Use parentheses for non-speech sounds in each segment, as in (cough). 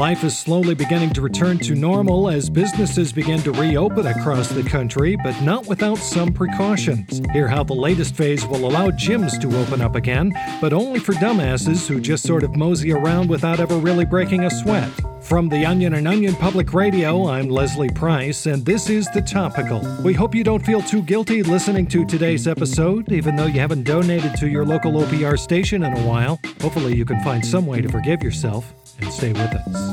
Life is slowly beginning to return to normal as businesses begin to reopen across the country, but not without some precautions. Hear how the latest phase will allow gyms to open up again, but only for dumbasses who just sort of mosey around without ever really breaking a sweat. From the Onion and Onion Public Radio, I'm Leslie Price, and this is The Topical. We hope you don't feel too guilty listening to today's episode, even though you haven't donated to your local OPR station in a while. Hopefully, you can find some way to forgive yourself and stay with us.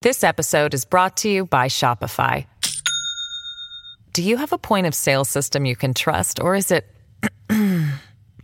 This episode is brought to you by Shopify. Do you have a point of sale system you can trust, or is it (clears throat)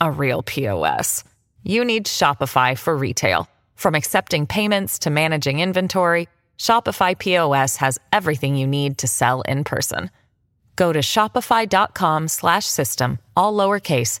a real POS? You need Shopify for retail. From accepting payments to managing inventory, Shopify POS has everything you need to sell in person. Go to shopify.com/system all lowercase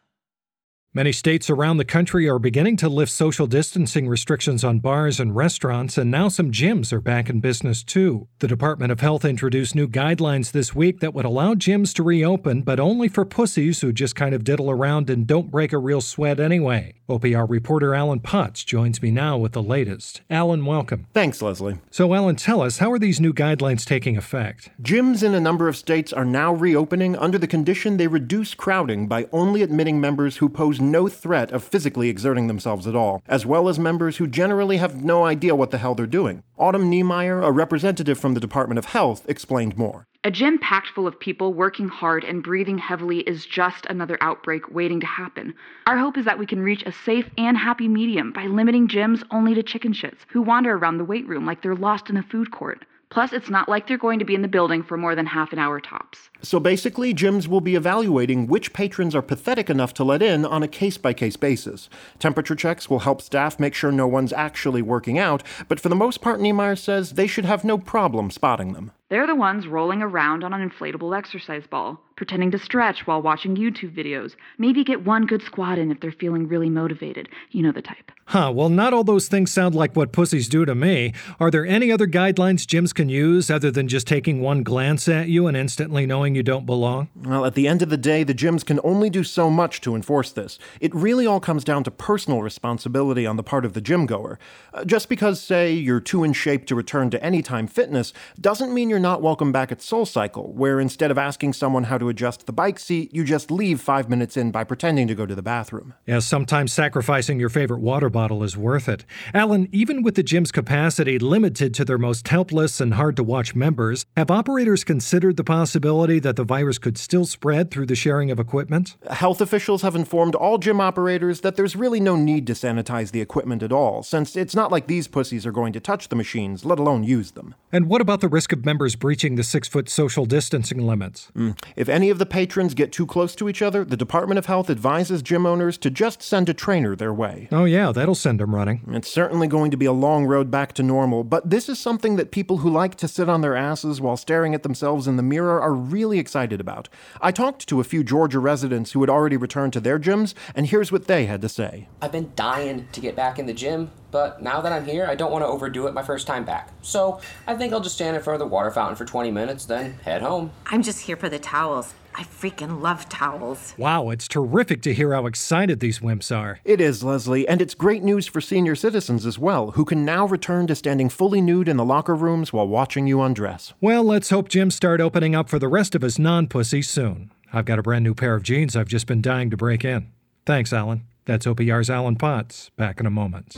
Many states around the country are beginning to lift social distancing restrictions on bars and restaurants, and now some gyms are back in business too. The Department of Health introduced new guidelines this week that would allow gyms to reopen, but only for pussies who just kind of diddle around and don't break a real sweat anyway. OPR reporter Alan Potts joins me now with the latest. Alan, welcome. Thanks, Leslie. So, Alan, tell us, how are these new guidelines taking effect? Gyms in a number of states are now reopening under the condition they reduce crowding by only admitting members who pose no threat of physically exerting themselves at all, as well as members who generally have no idea what the hell they're doing. Autumn Niemeyer, a representative from the Department of Health, explained more. A gym packed full of people working hard and breathing heavily is just another outbreak waiting to happen. Our hope is that we can reach a safe and happy medium by limiting gyms only to chicken shits who wander around the weight room like they're lost in a food court. Plus, it's not like they're going to be in the building for more than half an hour tops. So basically, gyms will be evaluating which patrons are pathetic enough to let in on a case by case basis. Temperature checks will help staff make sure no one's actually working out, but for the most part, Niemeyer says they should have no problem spotting them. They're the ones rolling around on an inflatable exercise ball, pretending to stretch while watching YouTube videos, maybe get one good squat in if they're feeling really motivated. You know the type. Huh, well, not all those things sound like what pussies do to me. Are there any other guidelines gyms can use other than just taking one glance at you and instantly knowing you don't belong? Well, at the end of the day, the gyms can only do so much to enforce this. It really all comes down to personal responsibility on the part of the gym goer. Uh, just because, say, you're too in shape to return to anytime fitness doesn't mean you're not welcome back at SoulCycle, where instead of asking someone how to adjust the bike seat, you just leave five minutes in by pretending to go to the bathroom. Yeah, sometimes sacrificing your favorite water bottle is worth it. Alan, even with the gym's capacity limited to their most helpless and hard to watch members, have operators considered the possibility that the virus could still spread through the sharing of equipment? Health officials have informed all gym operators that there's really no need to sanitize the equipment at all, since it's not like these pussies are going to touch the machines, let alone use them. And what about the risk of members breaching the six foot social distancing limits? Mm. If any of the patrons get too close to each other, the Department of Health advises gym owners to just send a trainer their way. Oh, yeah, that'll send them running. It's certainly going to be a long road back to normal, but this is something that people who like to sit on their asses while staring at themselves in the mirror are really excited about. I talked to a few Georgia residents who had already returned to their gyms, and here's what they had to say. I've been dying to get back in the gym, but now that I'm here, I don't want to overdo it my first time back. So I think I'll just stand in front of the water fountain for 20 minutes, then head home. I'm just here for the towels. I freaking love towels. Wow, it's terrific to hear how excited these wimps are. It is, Leslie, and it's great news for senior citizens as well, who can now return to standing fully nude in the locker rooms while watching you undress. Well, let's hope gyms start opening up for the rest of us non pussies soon. I've got a brand new pair of jeans I've just been dying to break in. Thanks, Alan. That's OPR's Alan Potts. Back in a moment.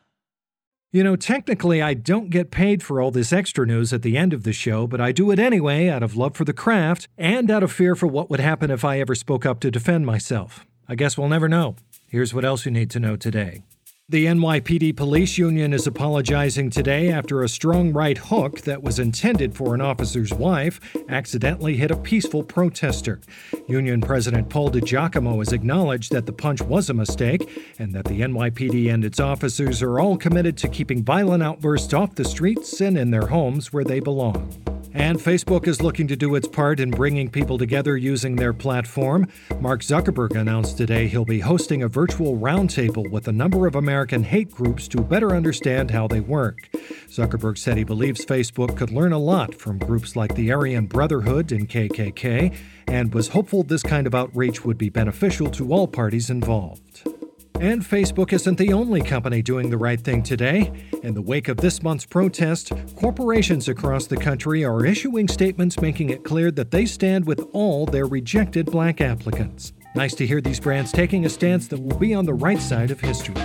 You know, technically, I don't get paid for all this extra news at the end of the show, but I do it anyway out of love for the craft and out of fear for what would happen if I ever spoke up to defend myself. I guess we'll never know. Here's what else you need to know today. The NYPD Police Union is apologizing today after a strong right hook that was intended for an officer's wife accidentally hit a peaceful protester. Union President Paul DiGiacomo has acknowledged that the punch was a mistake and that the NYPD and its officers are all committed to keeping violent outbursts off the streets and in their homes where they belong. And Facebook is looking to do its part in bringing people together using their platform. Mark Zuckerberg announced today he'll be hosting a virtual roundtable with a number of American hate groups to better understand how they work. Zuckerberg said he believes Facebook could learn a lot from groups like the Aryan Brotherhood and KKK and was hopeful this kind of outreach would be beneficial to all parties involved. And Facebook isn't the only company doing the right thing today. In the wake of this month's protest, corporations across the country are issuing statements making it clear that they stand with all their rejected black applicants. Nice to hear these brands taking a stance that will be on the right side of history.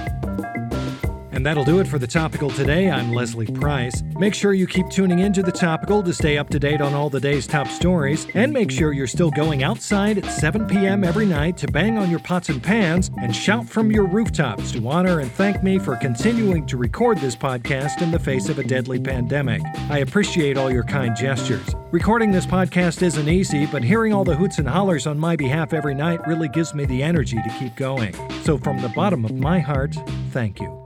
And that'll do it for the topical today. I'm Leslie Price. Make sure you keep tuning into the topical to stay up to date on all the day's top stories, and make sure you're still going outside at 7 p.m. every night to bang on your pots and pans and shout from your rooftops to honor and thank me for continuing to record this podcast in the face of a deadly pandemic. I appreciate all your kind gestures. Recording this podcast isn't easy, but hearing all the hoots and hollers on my behalf every night really gives me the energy to keep going. So, from the bottom of my heart, thank you